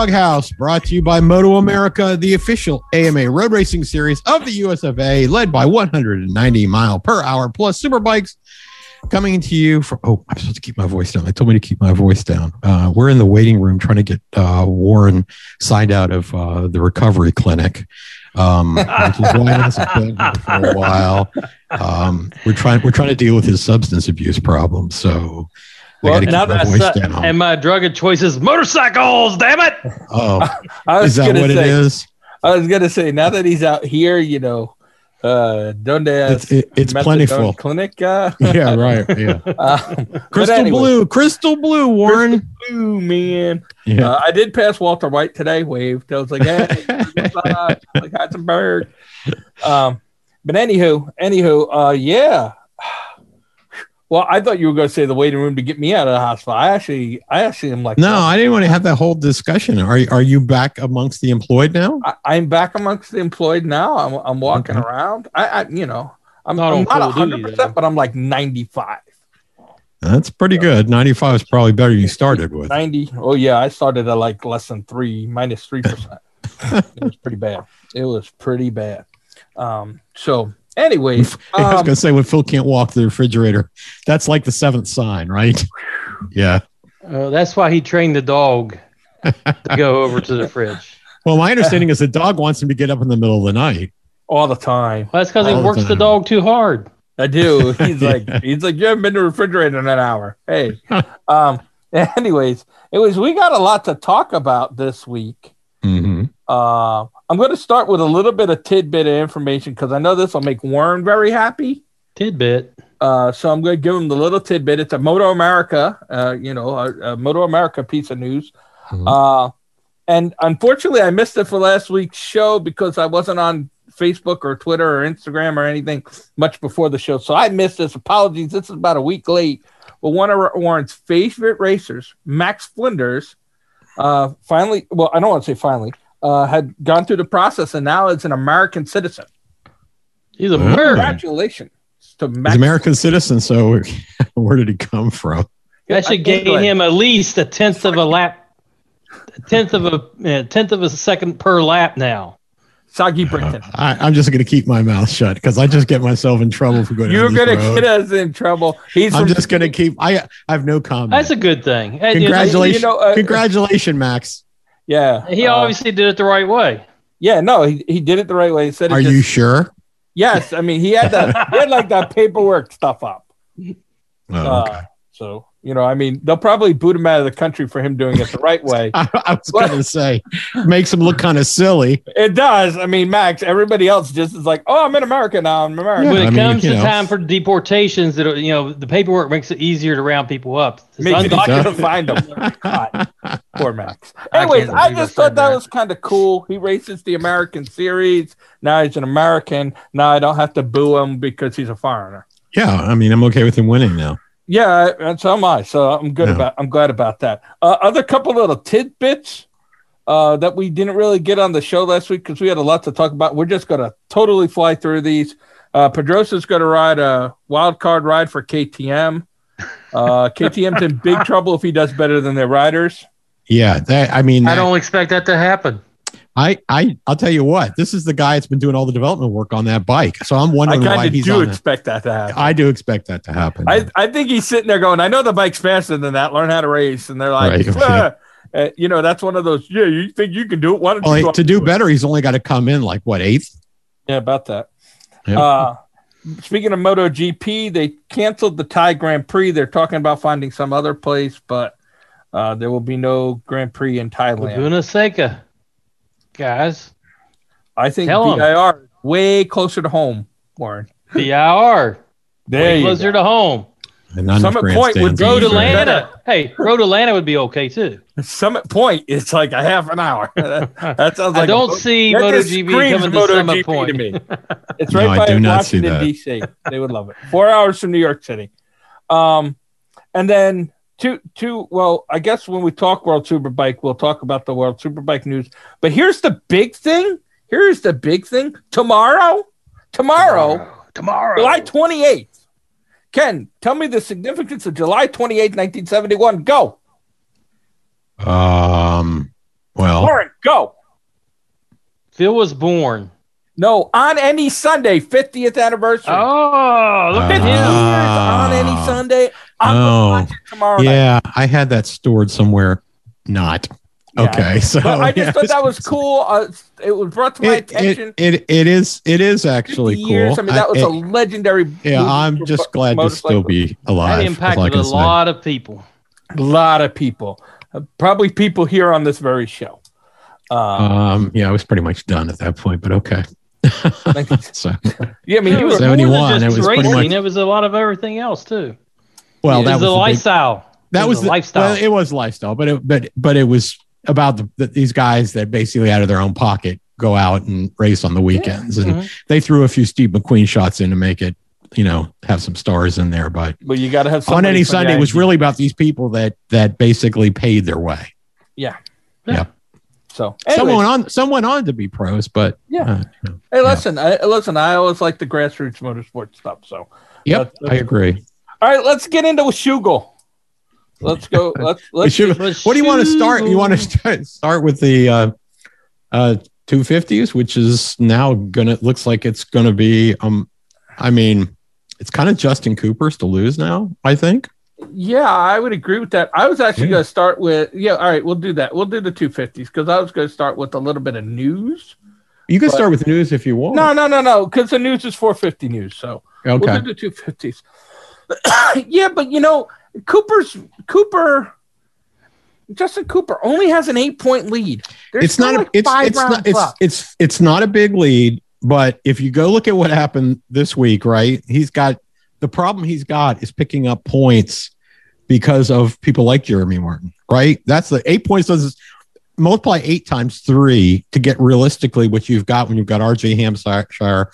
DawgHouse, brought to you by Moto America, the official AMA road racing series of the USFA, led by 190 mile per hour plus super bikes. Coming to you from, oh, I'm supposed to keep my voice down. They told me to keep my voice down. Uh, we're in the waiting room trying to get uh, Warren signed out of uh, the recovery clinic, um, for a while. Um, we're trying, we're trying to deal with his substance abuse problem. So, Well, gotta now keep my that's voice uh, down. and my drug of choice is motorcycles. Damn it! Oh, I was is that gonna what say, it is? I was gonna say now that he's out here, you know, uh, donde It's, it, it's Methadone plentiful. clinic. Uh, Yeah, right. Yeah. but Crystal anyway, blue, crystal blue, Warren. Ooh, man. Yeah. Uh, I did pass Walter White today. Waved. I was like, hey, uh, like Heisenberg. Um, but anywho, anywho, uh, yeah. Well, I thought you were going to say the waiting room to get me out of the hospital. I actually, I actually am like, no, I didn't want to have that whole discussion. Are you, are you back amongst the employed now? I, I'm back amongst the employed now. I'm, I'm walking Okay. around. I, I, you know, I'm Not I'm on not 100, though. percent but I'm like 95, That's pretty good. Ninety five is probably better than you started with. 90. Oh yeah, I started at like less than three, minus three percent. it was pretty bad. It was pretty bad. Um. So, anyways, I was um, gonna say when Phil can't walk the refrigerator, that's like the seventh sign, right? Yeah. Uh, that's why he trained the dog to go over to the fridge. Well, my understanding is the dog wants him to get up in the middle of the night. all the time. Well, that's because he the works the time. dog too hard. I do. He's like, he's like, you haven't been to the refrigerator in an hour. Hey. um. Anyways, it was. We got a lot to talk about this week. hmm Uh, I'm going to start with a little bit of tidbit of information because I know this will make Warren very happy. Tidbit. Uh, so I'm going to give him the little tidbit. It's a Moto America, uh, you know, a, a Moto America piece of news. Mhm. Uh, and unfortunately, I missed it for last week's show because I wasn't on Facebook or Twitter or Instagram or anything much before the show. So I missed this. Apologies. This is about a week late. But one of Warren's favorite racers, Max Flinders, uh, finally, well, I don't want to say finally, uh, had gone through the process and now is an American citizen. He's a Oh. Congratulations to He's Max. American citizen, so where did he come from? That should gain go him at least a tenth of a lap, a tenth of a uh, tenth of a second per lap now. Soggy Brinton. I, I'm just going to keep my mouth shut because I just get myself in trouble for going. You're gonna get us in trouble. He's I'm just going to keep. I I have no comment. That's a good thing. And, you know, Congratulations, you know, uh, congratulations, Max. Yeah. He uh, obviously did it the right way. yeah, no, he, he did it the right way. He said, it Are just- you sure? Yes, I mean he had that. he had like that paperwork stuff up. Oh, Uh, okay. so you know, I mean, they'll probably boot him out of the country for him doing it the right way. I, I was going to say, makes him look kind of silly. It does. I mean, Max. Everybody else just is like, oh, I'm in America now. I'm in America. when it mean, comes you to know. time for deportations, that you know the paperwork makes it easier to round people up. It's Makes it easier to find them. God, poor Max. Anyways, I, I just thought that, that. was kind of cool. He races the American series. Now he's an American. Now I don't have to boo him because he's a foreigner. Yeah, I mean, I'm okay with him winning now. Yeah, and so am I. So I'm good Yeah. about. I'm glad about that. Uh, other couple little tidbits uh, that we didn't really get on the show last week because we had a lot to talk about. We're just gonna totally fly through these. Uh, Pedrosa's going to ride a wild card ride for KTM. Uh, KTM's in big trouble if he does better than their riders. Yeah, that I mean, I don't expect that to happen. I, I, I'll tell you what. This is the guy that's been doing all the development work on that bike. So I'm I wondering why kind of he's do on it. expect that to happen. I do expect that to happen. I, I think he's sitting there going, I know the bike's faster than that. Learn how to race. And they're like, Right, "Ah." Uh, you know, that's one of those, yeah, you think you can do it? Why don't you Well, go to do better, he's only got to come in like what eighth? Yeah, about that. Yep. Uh, speaking of MotoGP, they canceled the Thai Grand Prix. They're talking about finding some other place, but uh, there will be no Grand Prix in Thailand. Laguna Seca, guys. I think Tell 'em. VIR is way closer to home, Warren. BIR. There way you closer go. to home. And Summit Point would grandstands go Road to either. Atlanta. Atlanta. Hey, Road Atlanta would be okay too. Summit Point it's like a half an hour. that sounds like I don't a, see that MotoGP screams coming to Summit MotoGP Point. to me. It's No, right I by do not see Washington that. D.C. They would love it. Four hours from New York City. Um, and then two, two. Well, I guess when we talk World Superbike, we'll talk about the World Superbike news. But here's the big thing. Here's the big thing. Tomorrow, tomorrow, Tomorrow. July 28th. Ken, tell me the significance of July 28th, 1971. Go. Um, Well, Lauren, go. Phil was born. No, on any Sunday, 50th anniversary. Oh, look at Uh, him. Ah. on any Sunday. I'm Oh. gonna watch it tomorrow night. yeah, I had that stored somewhere. Not Yeah. okay. So But I just yeah, thought that was cool. Uh, it was brought to my It, attention. it, it, it is it is 50 actually years. cool. I mean, that was I- a it- legendary. yeah, I'm just mo- glad to still be alive. That is all I impacted can a say. lot of people. A lot of people, uh, probably people here on this very show. Uh, Um, yeah, I was pretty much done at that point, but okay. so, yeah, I mean, it you was were, more 71, than it was pretty racing. much- It was a lot of everything else too. Well, it that was was the the big- lifestyle. that It was a the lifestyle. Well, it was lifestyle, but it, but but it was about the, the, these guys that basically out of their own pocket go out and race on the weekends, and Mhm. they threw a few Steve McQueen shots in to make it, you know, have some stars in there. But but you got to have on any Sunday, was really about these people that that basically paid their way. Yeah. Yeah. So. Some anyways, went on, someone on to be pros, but Yeah. uh, you know. Hey, listen, I, listen. I always like the grassroots motorsport stuff. So, yep, That's- I agree. All right, let's get into Shugel. Let's go. Let's let's. should- What do you want to start? You want to start, start with the uh, uh, 250s, which is now gonna looks like it's gonna be. Um, I mean, it's kind of Justin Cooper's to lose now. I think. Yeah, I would agree with that. I was actually Yeah. going to start with. Yeah, all right, we'll do that. We'll do the 250s because I was going to start with a little bit of news. You can But- start with news if you want. No, no, no, no, because the news is 450 news. So okay. we'll do the 250s. yeah, but you know, Cooper's Cooper. Justin Cooper only has an eight point lead. There's it's not. A, like it's five it's not. It's it's it's not a big lead. But if you go look at what happened this week, right? He's got the problem. He's got is picking up points because of people like Jeremy Martin, right? That's the eight points does multiply eight times three to get realistically what you've got when you've got RJ Hampshire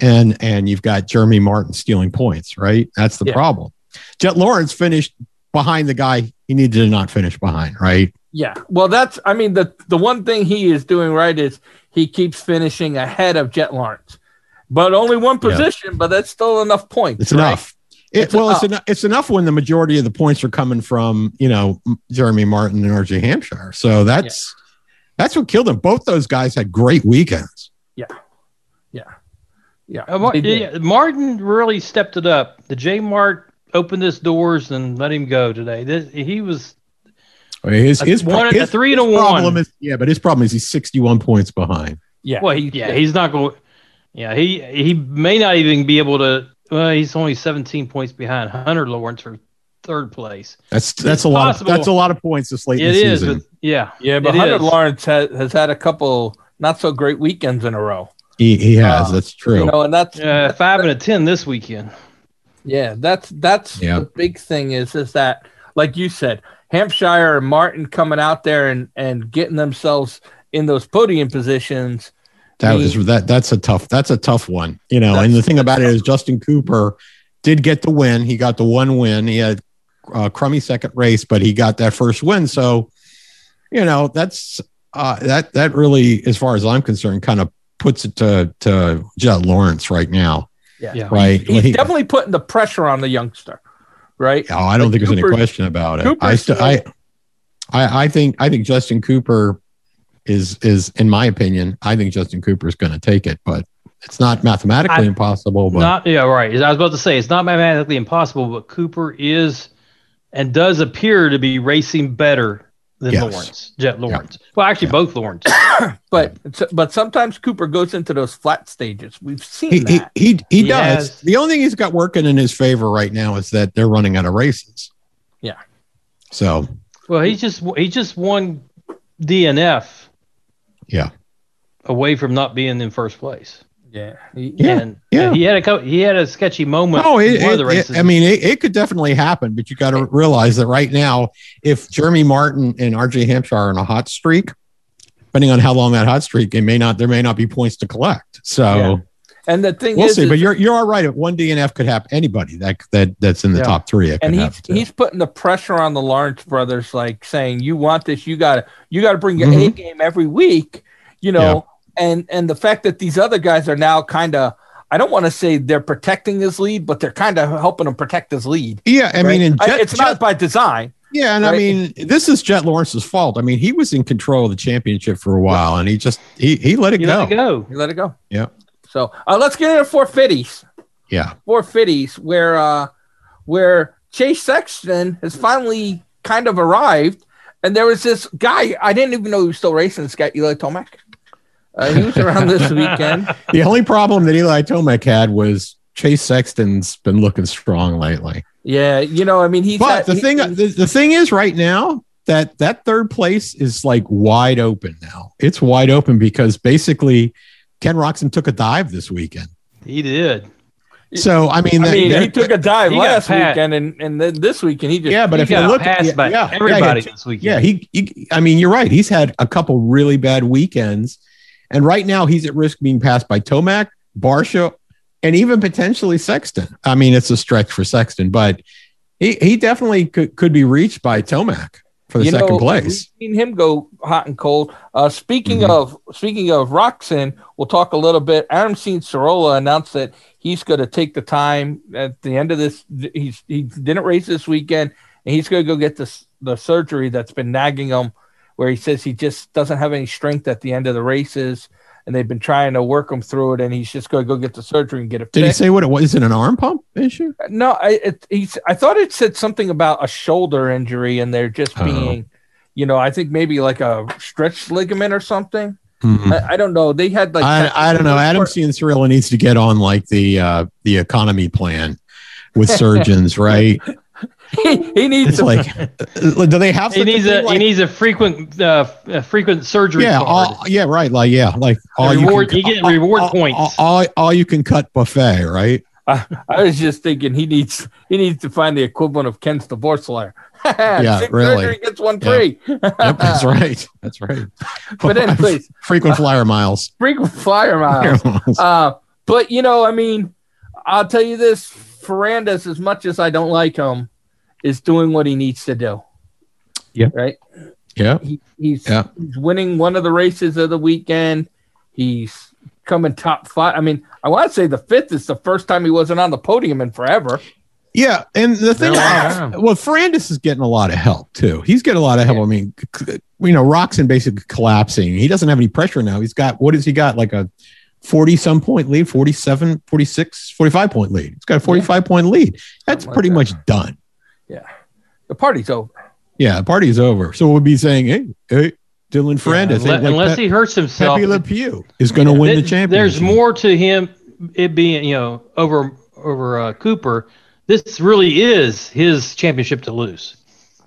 and and you've got Jeremy Martin stealing points, right? That's the Yeah. problem. Jett Lawrence finished behind the guy he needed to not finish behind, right? Yeah. Well, that's I mean the the one thing he is doing right is he keeps finishing ahead of Jett Lawrence. But only one Yeah. position, but that's still enough points. It's right? enough. It, It's well, it's enough. enough. It's enough when the majority of the points are coming from you know Jeremy Martin and RJ Hampshire. So that's that's what killed them. Both those guys had great weekends. Yeah. Uh, Mar- They did. yeah, Martin really stepped it up. The J Mart opened his doors and let him go today. This, he was I mean, his his, one- his, three to his problem one. is yeah, but his problem is he's sixty one points behind. Yeah. well. He, yeah, he's not going. Yeah, he he may not even be able to. Well, he's only 17 points behind Hunter Lawrence for third place. That's that's It's a lot. Of, that's a lot of points this late It in the is, season. but yeah, Yeah, but it Hunter is. Lawrence has, has had a couple not so great weekends in a row. he he has. Uh, that's true. You know, and that's Uh, five and a ten this weekend. yeah, that's that's Yeah. the big thing is is that like you said, Hampshire and Martin coming out there and and getting themselves in those podium positions. That was that. That's a tough. That's a tough one. You know, and the thing about it is Justin Cooper did get the win. He got the one win. He had a crummy second race, but he got that first win. So, you know, that's uh, that that really, as far as I'm concerned, kind of puts it to to Jett Lawrence right now, Yeah. Yeah. right? He's He- definitely putting the pressure on the youngster, right? Oh, I don't Like think there's any question about it. Cooper's I, st- still- I, I, I think, I think Justin Cooper is, is in my opinion, I think Justin Cooper is going to take it, but it's not mathematically I- impossible. But Not yeah, right. I was about to say it's not mathematically impossible, but Cooper is and does appear to be racing better than Yes. Lawrence, Jett Lawrence. Well, actually, Yeah. both Lawrence. But but sometimes Cooper goes into those flat stages. We've seen he, he, that. he, he He does. has- The only thing he's got working in his favor right now is that they're running out of races. Yeah. So well, he just he just won DNF yeah, away from not being in first place. yeah. Yeah, and yeah. he had a co- he had a sketchy moment. Oh, it, in one of the it- races. it- I mean, it, it could definitely happen, but you got to realize that right now, if Jeremy Martin and RJ Hampshire are on a hot streak, depending on how long that hot streak, it may not there may not be points to collect. So Yeah. And the thing we'll is, see. is- But you're you're all right. One DNF could happen, anybody that that that's in the Yeah. top three, and he's he's putting the pressure on the Lawrence brothers, like saying, "You want this? You got to you got to bring your A Mhm. game every week." You know, and and the fact that these other guys are now kind of. I don't want to say they're protecting his lead, but they're kind of helping him protect his lead. yeah, I mean, right? in I- it's Jet- not by design. Yeah, and I mean, this is Jett Lawrence's fault. I mean, he was in control of the championship for a while, and he just he he let it You go. let it go. You let it go. Yeah. So uh, let's get into four fifties. Yeah, Four fifties, where uh, where Chase Sexton has finally kind of arrived, and there was this guy I didn't even know he was still racing. This guy Eli Tomac. Uh, he was around this weekend. the only problem that Eli Tomac had was Chase Sexton's been looking strong lately. Yeah, you know, I mean, he's But had- the he- thing the, the thing is right now that that third place is like wide open now. It's wide open because basically Ken Roczen took a dive this weekend. He did. So I mean, I mean, that- he took a dive last pat. weekend, and and then this weekend he just yeah, but he if you look passed at by yeah, yeah, everybody yeah, this weekend. Yeah, he, he. I mean, you're right. He's had a couple really bad weekends, and right now he's at risk being passed by Tomac, Barcia, and even potentially Sexton. I mean, it's a stretch for Sexton, but he he definitely could could be reached by Tomac for the You second know, place. We've seen him go hot and cold. Uh, speaking Mhm. of speaking of Roczen, we'll talk a little bit. Adam Cianciarulo announced that he's going to take the time at the end of this. He's he didn't race this weekend, and he's going to go get this the surgery that's been nagging him, where he says he just doesn't have any strength at the end of the races, and they've been trying to work him through it, and he's just going to go get the surgery and get it Did he say what it was? Is it an arm pump issue? No, I it, he's. I thought it said something about a shoulder injury, and they're just Oh. being, you know, I think maybe like a stretched ligament or something. Mhm. I, I don't know. They had like I, I don't know. Adam Cianciarulo needs to get on like the uh, the economy plan with surgeons, right? he, he needs It's like, uh, do they have? He needs thing a he needs a frequent uh, a frequent surgery yeah, card. all, yeah, right. Like, yeah, like all reward- you, you can, get reward all, points. All, all, all you can cut buffet, right? I was just thinking he needs he needs to find the equivalent of Ken's divorce lawyer. Yeah, Six really. surgery gets one Yeah. free. Yep, that's right. That's right. But anyways, frequent flyer miles. frequent flyer miles. Uh, but you know, I mean, I'll tell you this: Ferrandis, as much as I don't like him, is doing what he needs to do. Yeah. Right. yeah, He, he's Yeah. he's winning one of the races of the weekend. He's coming top five. I mean, I want to say the fifth is the first time he wasn't on the podium in forever. yeah. And the thing, Yeah. about, well, Ferrandis is getting a lot of help too. He's getting a lot of help. I mean, c- c- you know, Roczen basically collapsing. He doesn't have any pressure now. He's got what has he got? Like a 40 some point lead, 47, 46, 45 point lead. He's got a 45 point lead. That's like pretty that. much done. The party's over. Yeah, the party's over. So we'll be saying, hey, hey, Dylan Ferrandis, Unless, ain't like unless Pe- he hurts himself, Pepe Le Pew is going to win the Th- championship. There's more to him it being, you know, over over uh, Cooper. This really is his championship to lose.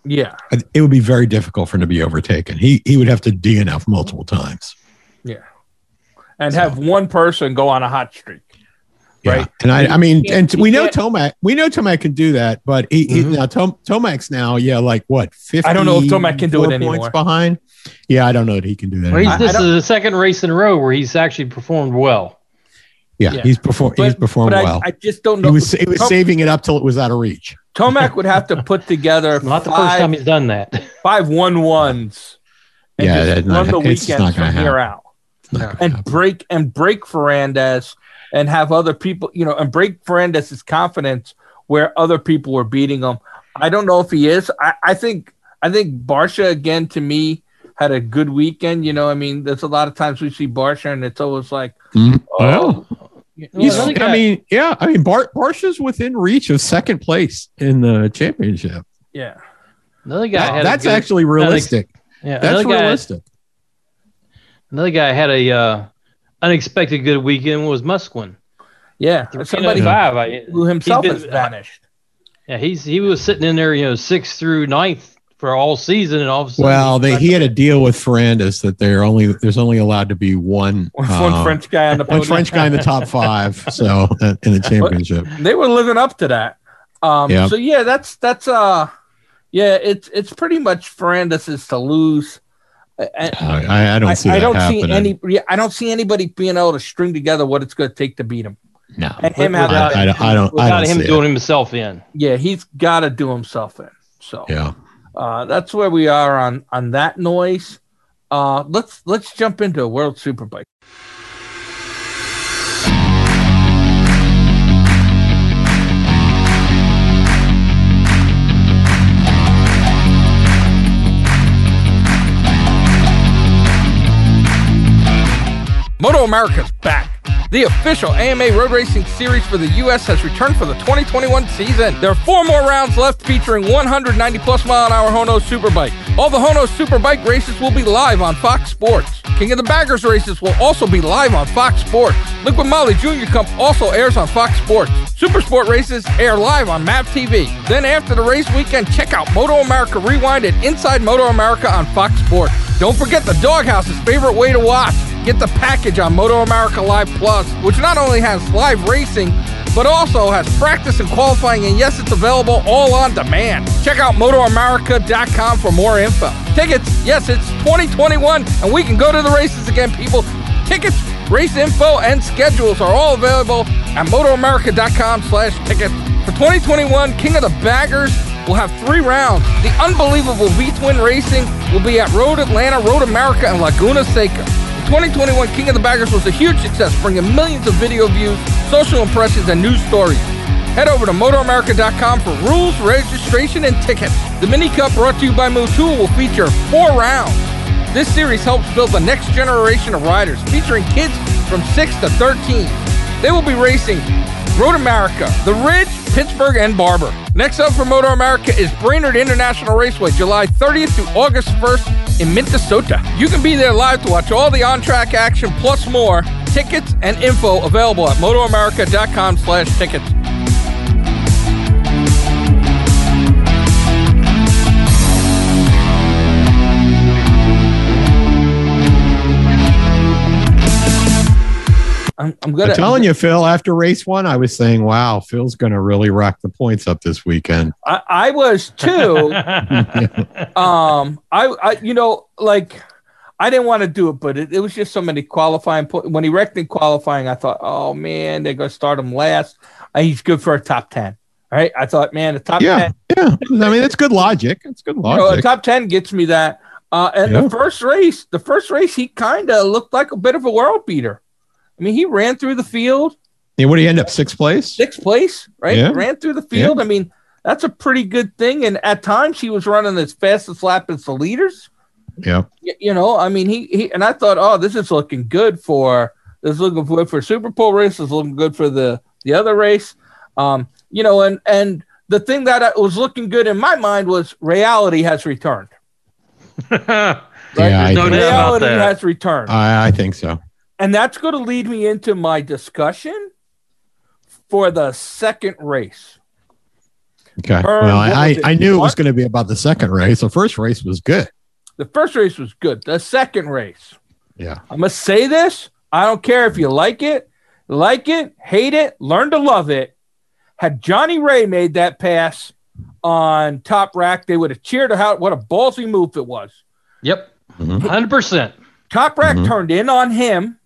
Yeah. It would be very difficult for him to be overtaken. He he would have to DNF multiple times. Yeah. And So- have one person go on a hot streak. Yeah. Right. And I, I mean, He and we know can't- Tomac, we know Tomac can do that, but he, he Mhm. now Tom, Tomac's now, yeah, like what, 50? I don't know if Tomac can do it anymore. Points behind. Yeah, I don't know that he can do that. Well, he's, anymore. I- I this is the second race in a row where he's actually performed well. yeah, yeah. he's performed. He's performed But I, well. I just don't he know. was he was Tom- saving it up till it was out of reach. Tomac would have to put together Not the first time he's done that. five one ones. And Yeah, just that's run not- the it's not weekends gonna from here out. It's not and happen. break and break Ferrandis and have other people, you know, and break Ferrandis's confidence where other people were beating him. I don't know if he is. I, I think I think Barcia again to me had a good weekend. You know, I mean, there's a lot of times we see Barcia and it's always like, Mhm. oh, you He's- know, another I guy- mean, yeah, I mean, Bar- Barcia's within reach of second place in the championship. yeah. Another guy That- had that's good- actually realistic. yeah, That's another guy, realistic. another guy had a uh, unexpected good weekend was Musquin. Yeah. Somebody Five. I, who himself he's has vanished. Yeah, he's he was sitting in there, you know, sixth through ninth for all season, and all of a sudden, Well, they, he had a deal with Ferrandis that they're only there's only allowed to be one One uh, French guy on the one. French guy in the top five. So uh, in the championship, they were living up to that. Um, Yeah. So yeah, that's that's uh, yeah, it's it's pretty much Ferrandis is to lose. And I, I don't see I, I don't happening. see any. I don't see anybody being able to string together what it's going to take to beat him. no, And him Without- having, I, I, don't- I don't. I without don't him see doing it. himself in. yeah, he's got to do himself in. So Yeah. uh, that's where we are on on that noise. Uh, let's let's jump into World Superbike. America's back. The official AMA road racing series for the U.S. has returned for the 2021 season. There are four more rounds left featuring 190 plus mile an hour Hono Superbike. All the Hono Superbike races will be live on Fox Sports. King of the Baggers races will also be live on Fox Sports. Liqui Moly Junior Cup also airs on Fox Sports. Super Sport races air live on MAVTV. Then after the race weekend, check out Moto America Rewind and Inside Moto America on Fox Sports. Don't forget the DawgHouse's favorite way to watch. Get the package on Moto America Live Plus, which not only has live racing, but also has practice and qualifying, and yes, it's available all on demand. Check out MotoAmerica.com for more info. Tickets, yes, it's 2021, and we can go to the races again, people. Tickets, race info, and schedules are all available at MotoAmerica.com slash tickets. For 2021, King of the Baggers will have three rounds. The unbelievable V-Twin Racing will be at Road Atlanta, Road America, and Laguna Seca. 2021 King of the Baggers was a huge success, bringing millions of video views, social impressions, and news stories. Head over to MotoAmerica.com for rules, registration, and tickets. The Mini Cup brought to you by Motul will feature four rounds. This series helps build the next generation of riders, featuring kids from 6 to 13. They will be racing Road America, The Ridge, Pittsburgh, and Barber. Next up for Moto America is Brainerd International Raceway, July 30th through August 1st in Minnesota. You can be there live to watch all the on-track action plus more. Tickets and info available at motoamerica.com slash tickets. I'm, I'm gonna I'm telling you, Phil, after race one, I was saying, wow, Phil's going to really rack the points up this weekend. I, I was too. um, I, I, you know, like I didn't want to do it, but it, it was just so many qualifying. Po- when he wrecked in qualifying, I thought, oh man, they're going to start him last. Uh, he's good for a top ten, right? I thought, man, the top Yeah, ten, yeah. I mean, it's good logic. It's good you know, a top ten gets me that. Uh, and Yeah. the first race, the first race, he kind of looked like a bit of a world beater. I mean, he ran through the field, Yeah, what do you end up? Sixth place? sixth place, right? Yeah. Ran through the field. I mean, that's a pretty good thing. And at times, he was running as fast as lap as the leaders. Yeah. You know, I mean, he, he and I thought, oh, this is looking good for this is looking good for Superpole race. This is looking good for the the other race. Um, you know, and and the thing that was looking good in my mind was reality has returned. Yeah, There's no doubt about reality that. has returned, I, I think so. And that's going to lead me into my discussion for the second race. Okay. Burn, well, what I. I knew it was going to be about the second race. The first race was good. The first race was good. The second race, Yeah. I'm gonna say this. I don't care if you like it, like it, hate it, learn to love it. Had Johnny Rea made that pass on Toprak, they would have cheered out. What a ballsy move it was. Yep. Mhm. 100%. Toprak Mhm. turned in on him.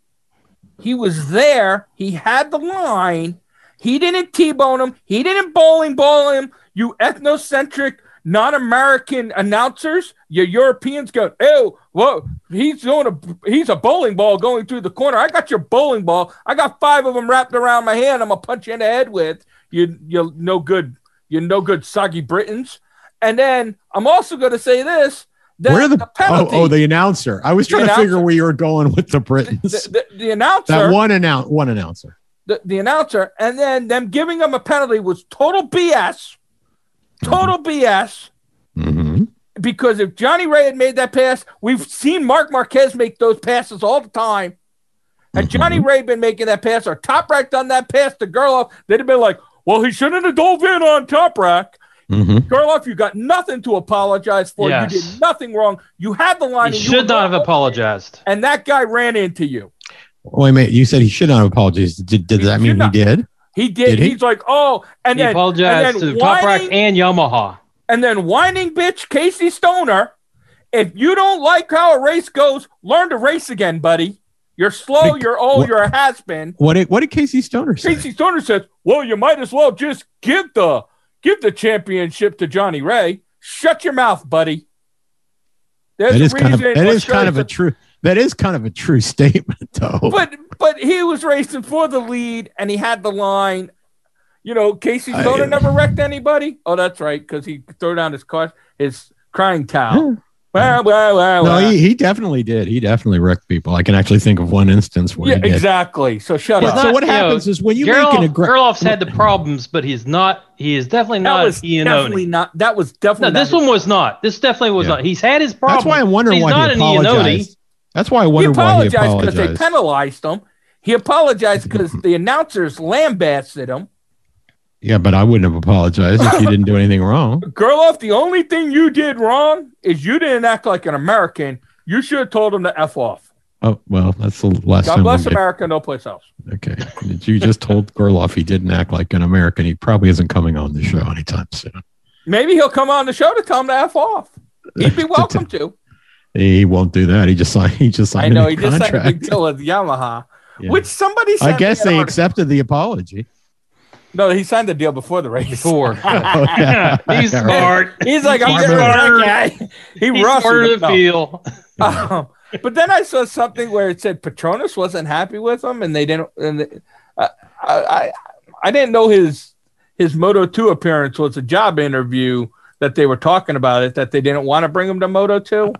He was there. He had the line. He didn't T-bone him. He didn't bowling ball him. You ethnocentric, non-American announcers, you Europeans go, oh, whoa, he's doing a he's a bowling ball going through the corner. I got your bowling ball. I got five of them wrapped around my hand. I'm gonna punch you in the head with. You you no good, you no good soggy Britons. And then I'm also gonna say this. That Where the, the oh, penalty, oh the announcer? I was trying to figure where you were going with the Britons. the, the, the announcer that one announce one announcer. the, the announcer, and then them giving him a penalty was total BS. Total BS. Mm-hmm. Because if Johnny Rea had made that pass, we've seen Marc Marquez make those passes all the time. Had Johnny Rea been making that pass or Toprak done that pass to Gerloff, they'd have been like, well, he shouldn't have dove in on Toprak. Mm-hmm. Gerloff, you got nothing to apologize for. Yes. You did nothing wrong. You had the line. He and you should not have apologized. And that guy ran into you. Wait a minute. You said he should not apologize. Did, did that should mean he did? He did. Did he? He's like, oh, and he then apologized and to then Toprak and Yamaha. And then whining bitch Casey Stoner. If you don't like how a race goes, learn to race again, buddy. You're slow, Hey, you're old, what- you're a has been. What did what did Casey Stoner say? Casey Stoner says, Well, you might as well just give the give the championship to Johnny Rea. Shut your mouth, buddy. There's that a kind of that is kind of a true that is kind of a true statement though. but but he was racing for the lead and he had the line. You know, Casey I- Stoner never wrecked anybody. Oh, that's right, because he threw down his car, his crying towel. Well, well, well, No, he, he definitely did. He definitely wrecked people. I can actually think of one instance where yeah, he did. exactly. So shut He's up. so what you know, happens is when you make an aggressive. Gerloff's had the problems, but he's not. He is definitely not. that not was Ian definitely Oney. not. That was definitely. No, this one was not. This definitely was Yeah. not. He's had his problems. That's why I'm wondering He's why not he an Ian apologized. That's why I He wonder why he apologized because they penalized him. He apologized because the announcers lambasted him. Yeah, but I wouldn't have apologized if you didn't do anything wrong. Gerloff, the only thing you did wrong is you didn't act like an American. You should have told him to f off. Oh well, that's the last God time. bless America, no place else. Okay, you just told Gerloff he didn't act like an American. He probably isn't coming on the show anytime soon. Maybe he'll come on the show to tell him to f off. He'd be welcome to. He won't do that. He just signed. He just signed. I know a he new just signed a big deal with Yamaha, Yeah. which somebody. Said. I guess they article- accepted the apology. No, he signed the deal before the race. Before. Oh, yeah. he's smart. He's like, I'm He's getting smarter. that guy. He He's rushed smarter him. to No. feel. Um, but then I saw something where it said Petronas wasn't happy with him, and they didn't. And they, I, I, I didn't know his his Moto Two appearance was a job interview that they were talking about it that they didn't want to bring him to Moto Two.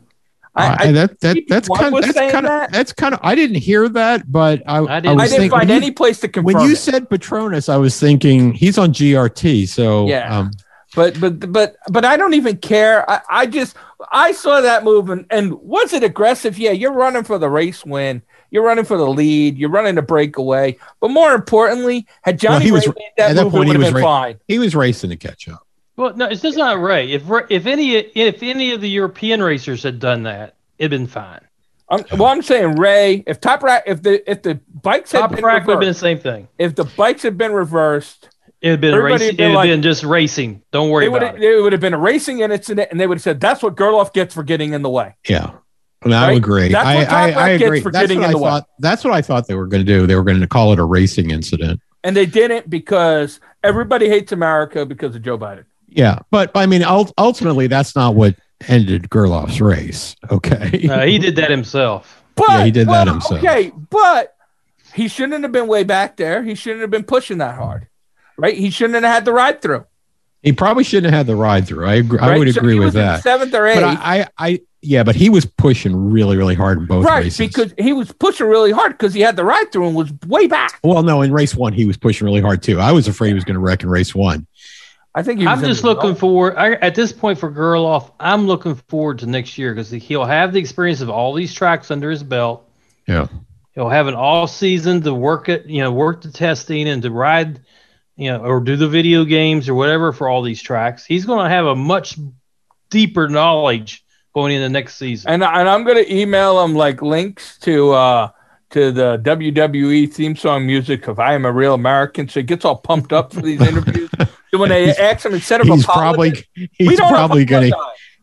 I, I, I, that that that's kind of that's kind of that. that's kind of I didn't hear that, but I I I, didn't- was I didn't thinking find you- any place to confirm. when you it. said Petronas, I was thinking he's on GRT. So Yeah. um, but but but but I don't even care. I, I just I saw that move and, and was it aggressive? Yeah, you're running for the race win. You're running for the lead. You're running the breakaway. But more importantly, had Johnny he Rea was- made that at that move, point, it he would was have been ra- fine. he was racing to catch up. Well, no, it's just not Rea. If if any if any of the European racers had done that, it'd been fine. I'm, well, I'm saying Rea. If Toprak, if the if the bikes had Top been rack would have been the reversed, same thing. if the bikes had been reversed, It would been Everybody racing. had been It would like- been just racing. Don't worry it would about it. it would have been a racing incident, and they would have said that's what Gerloff gets for getting in the way. Yeah. And I agree. That's I, what Top I, Rack I gets agree. for That's getting what I in the way. thought. That's what I thought they were going to do. They were going to call it a racing incident. And they didn't because everybody hates America because of Joe Biden. Yeah, but I mean, ultimately, that's not what ended Gerloff's race. Okay. No, he did that himself. But Yeah, he did that himself. Okay, but he shouldn't have been way back there. He shouldn't have been pushing that hard, right? He shouldn't have had the ride through. he probably shouldn't have had the ride through. I agree. I would So agree he with in that. Seventh or eighth, But I, I, I, yeah, but he was pushing really, really hard in both races. right? races. Because he was pushing really hard because he had the ride through and was way back. well, no, in race one, he was pushing really hard too. I was afraid he was going to wreck in race one. I think he was I'm just looking zone. forward. I, at this point for Gerloff, I'm looking forward to next year because he'll have the experience of all these tracks under his belt. Yeah. He'll have an all season to work it, you know, work the testing and to ride, you know, or do the video games or whatever for all these tracks. He's going to have a much deeper knowledge going into next season. and and I'm gonna email him like links to uh to the WWE theme song music of "I Am a Real American," so he gets all pumped up for these interviews. So when they He's- ask him instead of He's probably, he's probably going to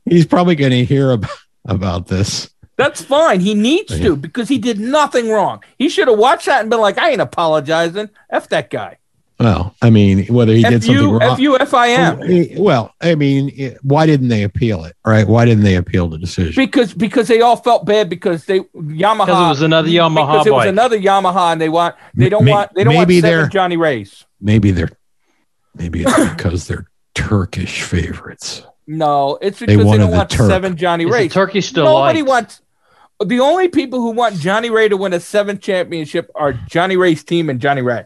he's probably going to hear about, about this. That's fine. He needs to because he did nothing wrong. He should have watched that and been like, "I ain't apologizing. F that guy. Well, I mean, whether he did something you, wrong. F you, F I am." Eh, Well, I mean, why didn't they appeal it? Right? Why didn't they appeal the decision? Because because they all felt bad because they Yamaha Because it was another Yamaha because it was another Yamaha and they want they don't May- want they don't want maybe seven Johnny Reas. Maybe they're, maybe it's because they're Turkish favorites. No, it's They because they, wanted don't the want Turk. seven Johnny It's a Reas. Turkish Nobody delight. wants. The only people who want Johnny Rea to win a seventh championship are Johnny Rea's team and Johnny Rea.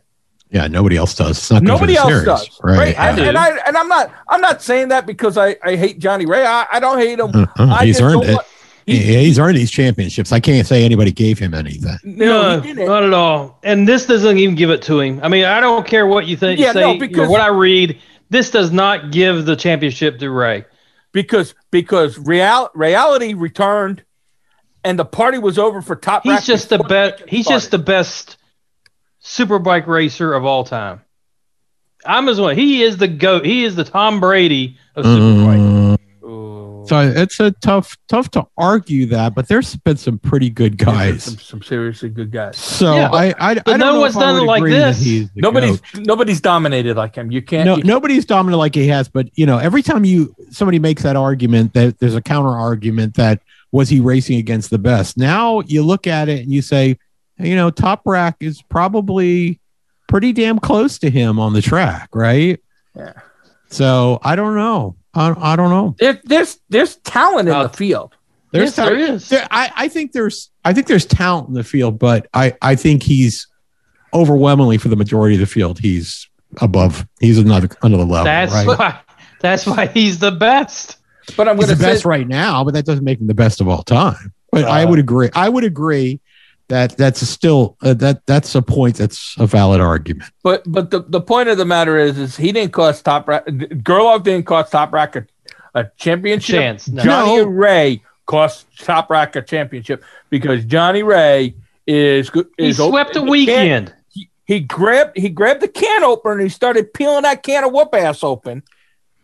Yeah, nobody else does. It's not Nobody else series, does, right? And, I, and I and I'm not I'm not saying that because I, I hate Johnny Rea. I, I don't hate him. Uh-huh. I he's earned it. want- he- He- he's earned these championships. I can't say anybody gave him anything. no, No, didn't. at all. And this doesn't even give it to him. I mean, I don't care what you think. Yeah, say, no, you know, because- what I read, this does not give the championship to Rea. because because real reality returned, and the party was over for top. He's just the best. weekend He's just the best superbike racer of all time. I'm as well. He is the goat. He is the Tom Brady of mm-hmm. superbike. Ooh. so it's a tough, tough to argue that, but there's been some pretty good guys. some, some seriously good guys. So Yeah, I, I, I don't no know one's if I done would like agree that this. he's the Nobody's goat. nobody's dominated like him. You can't. no, you- nobody's dominant like he has, but you know, every time you somebody makes that argument, that there's a counter argument that was he racing against the best. Now you look at it and you say, you know, Toprak is probably pretty damn close to him on the track, right? Yeah. So I don't know. I, I don't know. there, there's there's talent in Uh, the field. There's Yes, there talent. There- I, I think there's I think there's talent in the field, but I, I think he's overwhelmingly for the majority of the field, he's above. He's another another level. That's right? why. That's why he's the best. But I'm he's going the to say best right now, but that doesn't make him the best of all time. But I Uh, would agree. I would agree that that's still uh, that that's a point that's a valid argument. But but the, the point of the matter is is he didn't cost Toprak. Gerloff didn't cost Toprak a, a championship. Chance, no. Johnny No. Rea cost Toprak a championship because Johnny Rea is good. He is swept the can- weekend. He, he grabbed he grabbed the can opener and he started peeling that can of whoop ass open.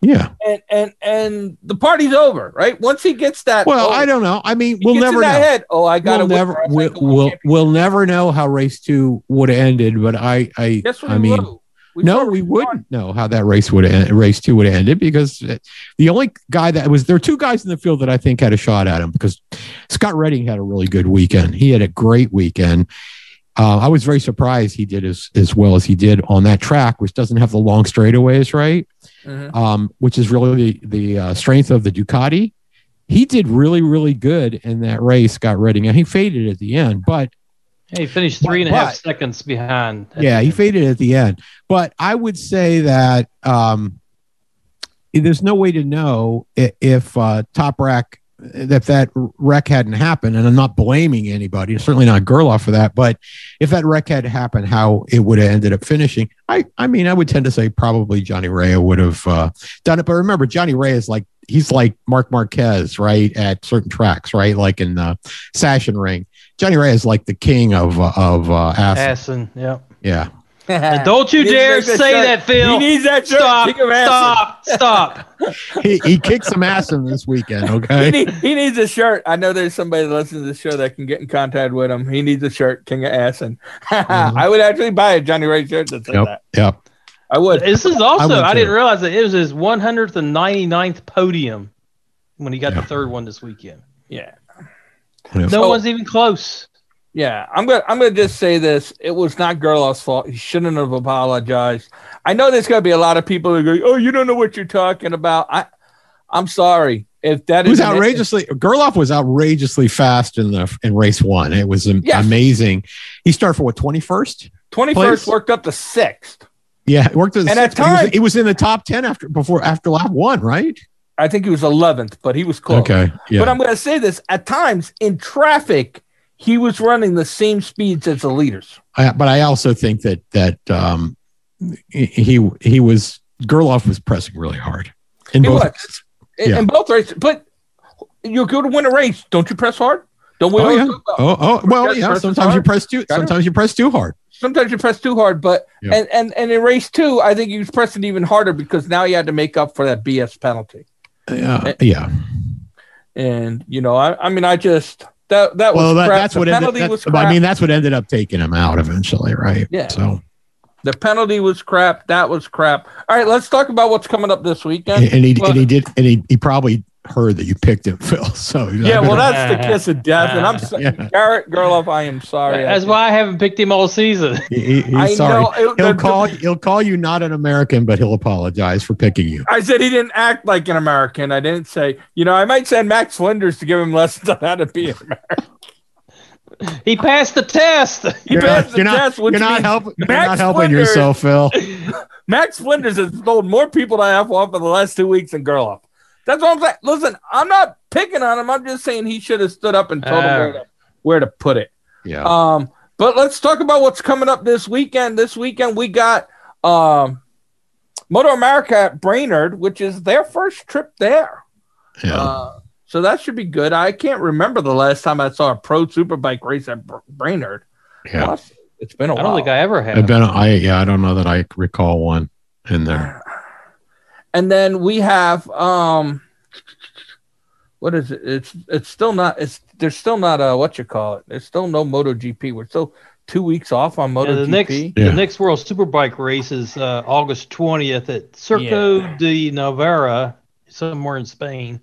Yeah. And and and the party's over, right? Once he gets that, Well, oh, I don't know. I mean, we'll never know. head. Oh, I got We'll to never we'll, we'll, we'll never know how race two would have ended. But I I I mean. We no, we wouldn't know how that race would end, race two would have ended because the only guy that was there were two guys in the field that I think had a shot at him because Scott Redding had a really good weekend. He had a great weekend. Uh, I was very surprised he did as as well as he did on that track, which doesn't have the long straightaways, right? Mhm. Um, which is really the, the uh, strength of the Ducati. He did really, really good in that race, got Redding, and he faded at the end, but Yeah, he finished three and a half But- seconds behind. yeah, he faded at the end. But I would say that um, there's no way to know i- if uh, Toprak, if that wreck hadn't happened, and I'm not blaming anybody, certainly not Gerloff for that, but if that wreck had happened, how it would have ended up finishing. I, I mean, I would tend to say probably Johnny Rea would have uh, done it. But remember, Johnny Rea is like, he's like Marc Marquez, right? At certain tracks, right? Like in the Sachsenring. Johnny Rea is like the king of, uh, of uh, Assen. Assen, yeah. Yeah. And don't you dare say shirt. that, Phil. He needs that shirt. Stop! King of Assen. Stop! Stop! he, he kicked some ass in this weekend. He, Okay. need, he needs a shirt. I know there's somebody that listens to the show that can get in contact with him. He needs a shirt, King of Assen. I would actually buy a Johnny Rea shirt that said Yep. that. Yep. I would. This is also, would I, didn't realize that it was his 199th podium when he got Yeah. the third one this weekend. Yeah. Yeah. No So- one's even close. Yeah, I'm gonna I'm gonna just say this. It was not Gerloff's fault. He shouldn't have apologized. I know there's gonna be a lot of people that go, "Oh, you don't know what you're talking about." I, I'm sorry if that It was outrageously. Gerloff was outrageously fast in the in race one. It was Yes. amazing. He started for what twenty first. 21st place. worked up to sixth. Yeah, it worked. As And at he, was, times- he was in the top ten after before after lap one, right? I think he was 11th, but he was close. Okay. Yeah. But I'm going to say this: at times in traffic, he was running the same speeds as the leaders. I, but I also think that that um, he he was Gerloff was pressing really hard in He both. was. In, Yeah. in both races. But you're going to win a race. Don't you press hard? Don't we? Oh yeah. Oh oh well yeah. Sometimes you press too. Sometimes you press too hard. Sometimes you press too hard, but Yeah. and, and and in race two, I think he was pressing even harder because now he had to make up for that BS penalty. Yeah. Yeah. And you know, I, I mean, I just that that was Well, that, crap. that's the what penalty ended. was crap. I mean, that's what ended up taking him out eventually, right? Yeah. So the penalty was crap. That was crap. All right, let's talk about what's coming up this weekend. and, and he Well- and he did and he, he probably heard that you picked him, Phil. So yeah, well, that's the kiss of death, and I'm so, Yeah. Garrett Gerloff. I am sorry. That's why I haven't picked him all season. he, he- he's I sorry. know. it- He'll the- call he'll call you not an American, but he'll apologize for picking you. I said he didn't act like an American. I didn't say, you know, I might send Max Flinders to give him lessons on how to be an American. He passed the test. He You're passed not, the you're not, test, which you're not means helping. You're not helping Flinders- yourself, Phil. Max Flinders has told more people to F off in the last two weeks than Gerloff. That's what I'm saying. Listen, I'm not picking on him. I'm just saying he should have stood up and told him Ah. where to, where to put it. Yeah. Um, but let's talk about what's coming up this weekend. This weekend we got um, Moto America at Brainerd, which is their first trip there. yeah. Uh, so that should be good. I can't remember the last time I saw a pro superbike race at Br- Brainerd. yeah. Well, it's been a I while. I don't think I ever I've have. been. I yeah. I don't know that I recall one in there. And then we have um what is it it's it's still not it's there's still not a what you call it there's still no moto gp we're still two weeks off on Yeah, moto the next Yeah. the next World Superbike race is uh, August 20th at Circo Yeah. de Navarra, somewhere in Spain.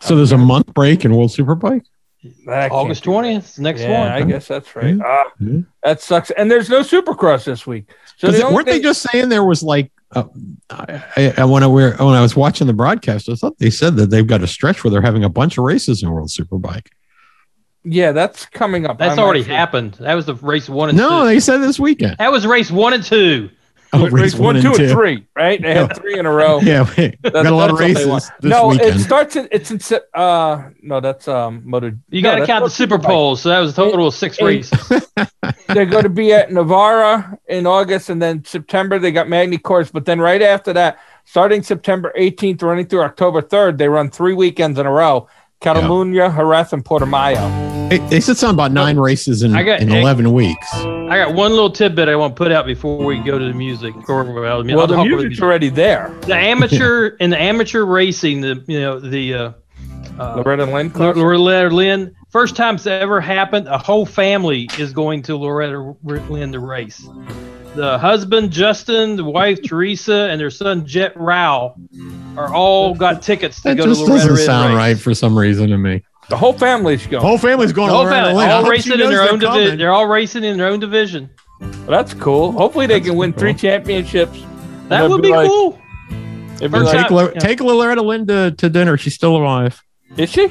So there's a month break in World Superbike. That August 20th, the next yeah, one. I guess that's right. Yeah. Ah, Yeah. that sucks. And there's no Supercross this week. So the only weren't they thing- just saying there was like Oh, I, I when I were when I was watching the broadcast, I thought they said that they've got a stretch where they're having a bunch of races in World Superbike. Yeah, that's coming up. That's I'm already actually- happened. That was the race one and No, two. they said this weekend. That was race one and two. Oh, race, one, two, and three, right? They had three in a row. Yeah, we we got a lot of that's what they races want. this no, it starts in it's in uh no, that's um motor. You no, got to that's count the Super Superbike. Poles. So that was a total of six Eight. races. They're going to be at Navarra in August, and then September they got Magny-Cours. But then right after that, starting September 18th, running through October 3rd, they run three weekends in a row: Catalunya, Jerez, and Portimao. They, they said something about nine races in, I got- in 11 weeks. I got one little tidbit I want to put out before we go to the music. Or, well, Well, I'll the talk about music's already there. the amateur in the amateur racing. The you know the uh, uh, Loretta Lynn. Lor- Loretta Lynn. First time it's ever happened. A whole family is going to Loretta Lynn to race. The husband Justin, the wife Teresa, and their son Jet Rao are all got tickets to That go just to Loretta doesn't Lynn sound race. right for some reason to me. The whole family's The going. whole family's going The to whole family, Lynn. I all racing in their own division. They're all racing in their own division. That's cool. Hopefully they That's can win cool. three championships. That would be be like- cool. Be like, Take, Lo- Yeah. take Loretta Lynn to, to dinner. She's still alive. is she?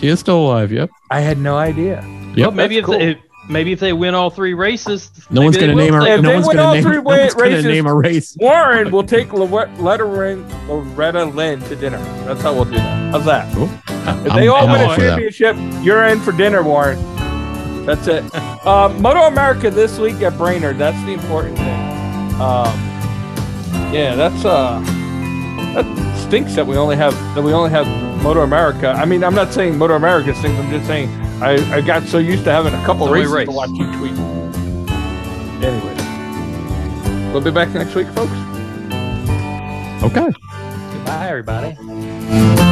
She is still alive. Yep. I had no idea. Yep. Well, maybe if that's they, maybe if they win all three races, No one's going to name. If No they one's win going all to name. No one's races- name a race. Warren will take Loretta Lynn, Loretta Lynn to dinner. That's how we'll do that. How's that? Cool. If I'm, they all I'm win a championship, you're in for dinner, Warren. That's it. uh, MotoAmerica this week at Brainerd. That's the important thing. Um, yeah, that's uh, that stinks that we only have that we only have MotoAmerica. I mean, I'm not saying MotoAmerica stinks. I'm just saying I, I got so used to having a couple races race. to watch each week. Anyway, we'll be back next week, folks. Okay. Goodbye, everybody.